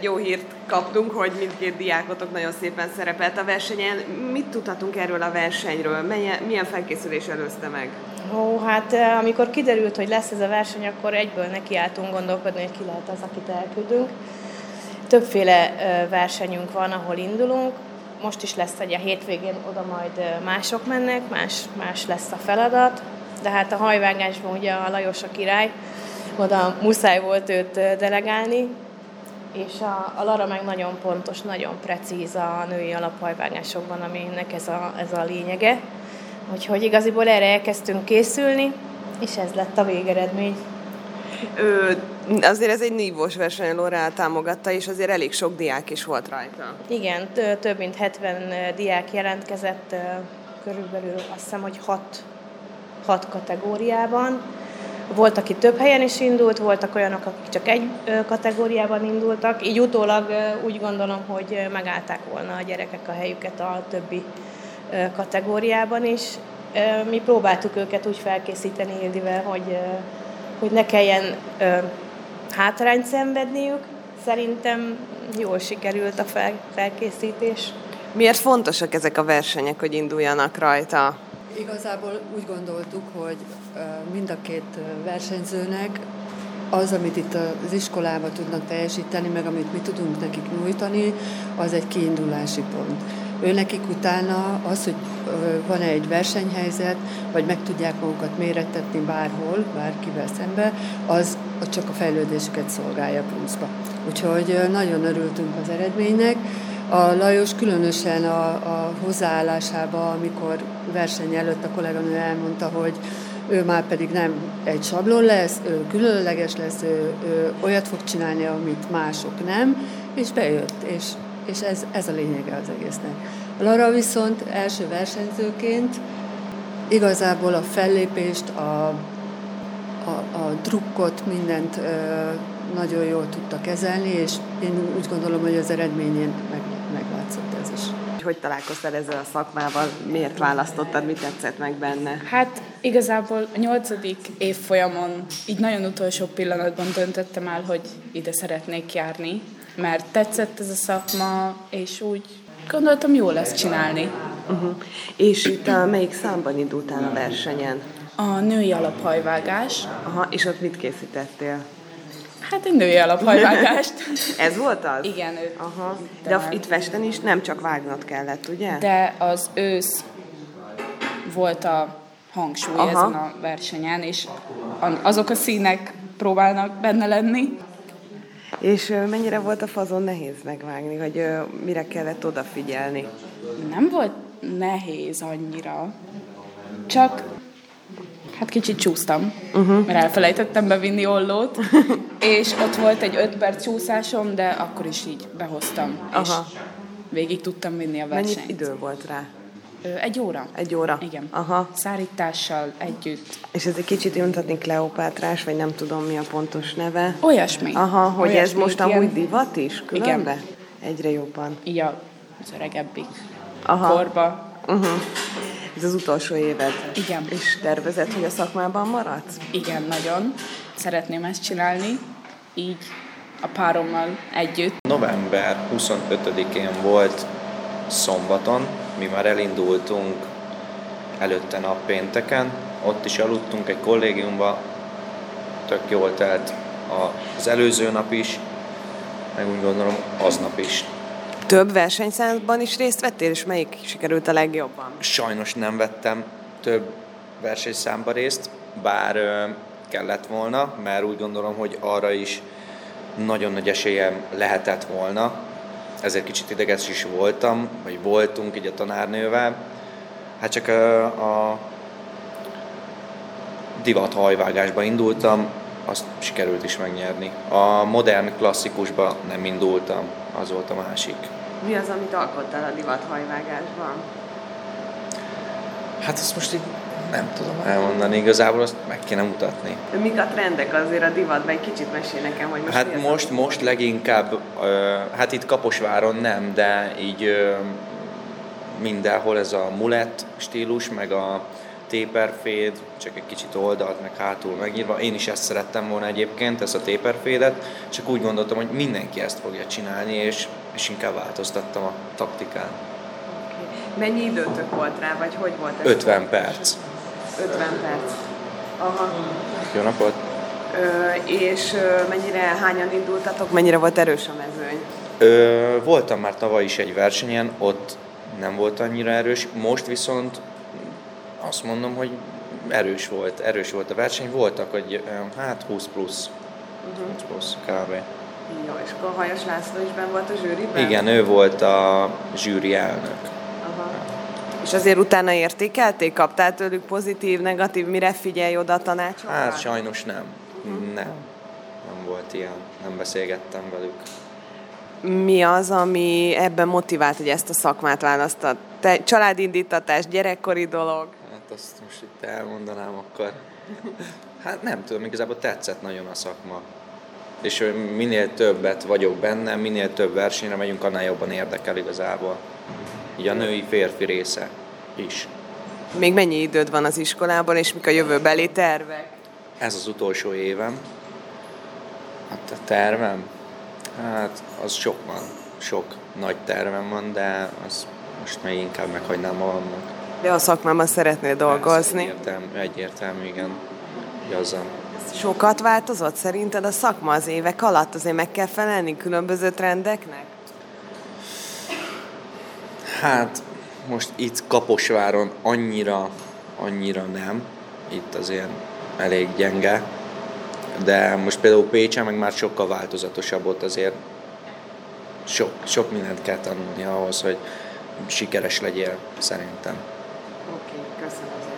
Jó hírt kaptunk, hogy mindkét diákotok nagyon szépen szerepelt a versenyen. Mit tudhatunk erről a versenyről? Milyen felkészülés előzte meg? Ó, hát eh, amikor kiderült, hogy lesz ez a verseny, akkor egyből nekiálltunk gondolkodni, hogy ki lehet az, akit elküldünk. Többféle eh, versenyünk van, ahol indulunk. Most is lesz egy a hétvégén, oda majd eh, mások mennek, más, más lesz a feladat. De hát a hajvágásban ugye a Lajos a király, oda muszáj volt őt delegálni, és a, a Lara meg nagyon pontos, nagyon precíz a női alaphajvágásokban, aminek ez a, ez a lényege. Úgyhogy igaziból erre elkezdtünk készülni, és ez lett a végeredmény. Ö, azért ez egy nívós verseny, Lora támogatta, és azért elég sok diák is volt rajta. Igen, több mint 70 diák jelentkezett, körülbelül azt hiszem, hogy 6, 6 kategóriában volt, aki több helyen is indult, voltak olyanok, akik csak egy kategóriában indultak. Így utólag úgy gondolom, hogy megállták volna a gyerekek a helyüket a többi kategóriában is. Mi próbáltuk őket úgy felkészíteni Ildivel, hogy, hogy ne kelljen hátrányt szenvedniük. Szerintem jól sikerült a fel, felkészítés. Miért fontosak ezek a versenyek, hogy induljanak rajta? Igazából úgy gondoltuk, hogy mind a két versenyzőnek az, amit itt az iskolában tudnak teljesíteni, meg amit mi tudunk nekik nyújtani, az egy kiindulási pont. Ő nekik utána az, hogy van-e egy versenyhelyzet, vagy meg tudják magukat mérettetni bárhol, bárkivel szembe, az csak a fejlődésüket szolgálja pluszba. Úgyhogy nagyon örültünk az eredménynek. A Lajos különösen a, a hozzáállásába, amikor verseny előtt a kolléganő elmondta, hogy ő már pedig nem egy sablon lesz, ő különleges lesz, ő, ő olyat fog csinálni, amit mások nem, és bejött, és, és ez, ez a lényege az egésznek. Lara viszont első versenyzőként igazából a fellépést, a, a, a drukkot, mindent ö, nagyon jól tudta kezelni, és én úgy gondolom, hogy az eredményén meg, meglátszott ez is. Hogy találkoztál ezzel a szakmával? Miért választottad? Mi tetszett meg benne? Hát igazából a nyolcadik évfolyamon így nagyon utolsó pillanatban döntöttem el, hogy ide szeretnék járni, mert tetszett ez a szakma, és úgy gondoltam, jó lesz csinálni. Uh-huh. És itt a melyik számban indultál a versenyen? A női alaphajvágás. Aha, és ott mit készítettél? Hát egy női alaphajvágást. Ez volt az? Igen, ő. Aha. De, De itt festen is nem csak vágnod kellett, ugye? De az ősz volt a hangsúly Aha. ezen a versenyen, és azok a színek próbálnak benne lenni. És mennyire volt a fazon nehéz megvágni, hogy mire kellett odafigyelni? Nem volt nehéz annyira, csak hát kicsit csúsztam, uh-huh. mert elfelejtettem bevinni ollót, és ott volt egy öt perc csúszásom, de akkor is így behoztam, Aha. és végig tudtam vinni a versenyt. Mennyi idő volt rá? Egy óra. Egy óra? Igen. Aha. Szárítással együtt. És ez egy kicsit mondhatni Kleopátrás, vagy nem tudom mi a pontos neve. Olyasmi. Aha, hogy Olyasmi, ez most ilyen... amúgy divat is különbe? Igen. Egyre jobban. Így az öregebbik Aha. korba. Uh-huh. Ez az utolsó éved. Igen. És tervezed, hogy a szakmában maradsz? Igen, nagyon. Szeretném ezt csinálni, így a párommal együtt. November 25-én volt szombaton, mi már elindultunk előtte nap pénteken, ott is aludtunk egy kollégiumba, tök jól telt az előző nap is, meg úgy gondolom aznap is. Több versenyszámban is részt vettél, és melyik sikerült a legjobban? Sajnos nem vettem több versenyszámba részt, bár kellett volna, mert úgy gondolom, hogy arra is nagyon nagy esélyem lehetett volna, ezért kicsit ideges is voltam, vagy voltunk így a tanárnővel. Hát csak a, divat hajvágásba indultam, azt sikerült is megnyerni. A modern klasszikusba nem indultam, az volt a másik. Mi az, amit alkottál a divat hajvágásban? Hát azt most így nem tudom elmondani, igazából azt meg kéne mutatni. Mik a trendek azért a divatban? Egy kicsit mesél nekem, hogy most Hát most, most leginkább, hát itt Kaposváron nem, de így mindenhol ez a mulett stílus, meg a téperféd, csak egy kicsit oldalt, meg hátul megírva. Én is ezt szerettem volna egyébként, ezt a téperfédet, csak úgy gondoltam, hogy mindenki ezt fogja csinálni, és, és inkább változtattam a taktikán. Mennyi időtök volt rá, vagy hogy volt ez? 50 perc. 50 perc. Aha. Jó napot! Ö, és ö, mennyire hányan indultatok, mennyire volt erős a mezőny? Ö, voltam már tavaly is egy versenyen, ott nem volt annyira erős, most viszont azt mondom, hogy erős volt, erős volt a verseny, voltak, hogy hát 20 plusz, uh-huh. 20 plusz kb. Jó, és akkor Hajas László is benn volt a zsűriben? Igen, ő volt a zsűri elnök. Aha. És azért utána értékelték? Kaptál tőlük pozitív, negatív, mire figyelj oda a tanácsokat? Hát sajnos nem. Nem. Nem volt ilyen. Nem beszélgettem velük. Mi az, ami ebben motivált, hogy ezt a szakmát választad? Te családindítatás, gyerekkori dolog? Hát azt most itt elmondanám akkor. Hát nem tudom, igazából tetszett nagyon a szakma. És minél többet vagyok benne, minél több versenyre megyünk, annál jobban érdekel igazából. Így a női férfi része is. Még mennyi időd van az iskolában, és mik a jövőbeli tervek? Ez az utolsó évem. Hát a tervem? Hát az sok van. Sok nagy tervem van, de az most még inkább meghagynám magamnak. De a szakmában szeretnél dolgozni. Ez egyértelmű, egyértelmű igen. Jazzam. Sokat változott szerinted a szakma az évek alatt? Azért meg kell felelni különböző trendeknek? Hát most itt Kaposváron annyira, annyira nem. Itt azért elég gyenge. De most például Pécsen meg már sokkal változatosabb ott azért sok, sok mindent kell tanulni ahhoz, hogy sikeres legyél szerintem. Oké, okay, köszönöm.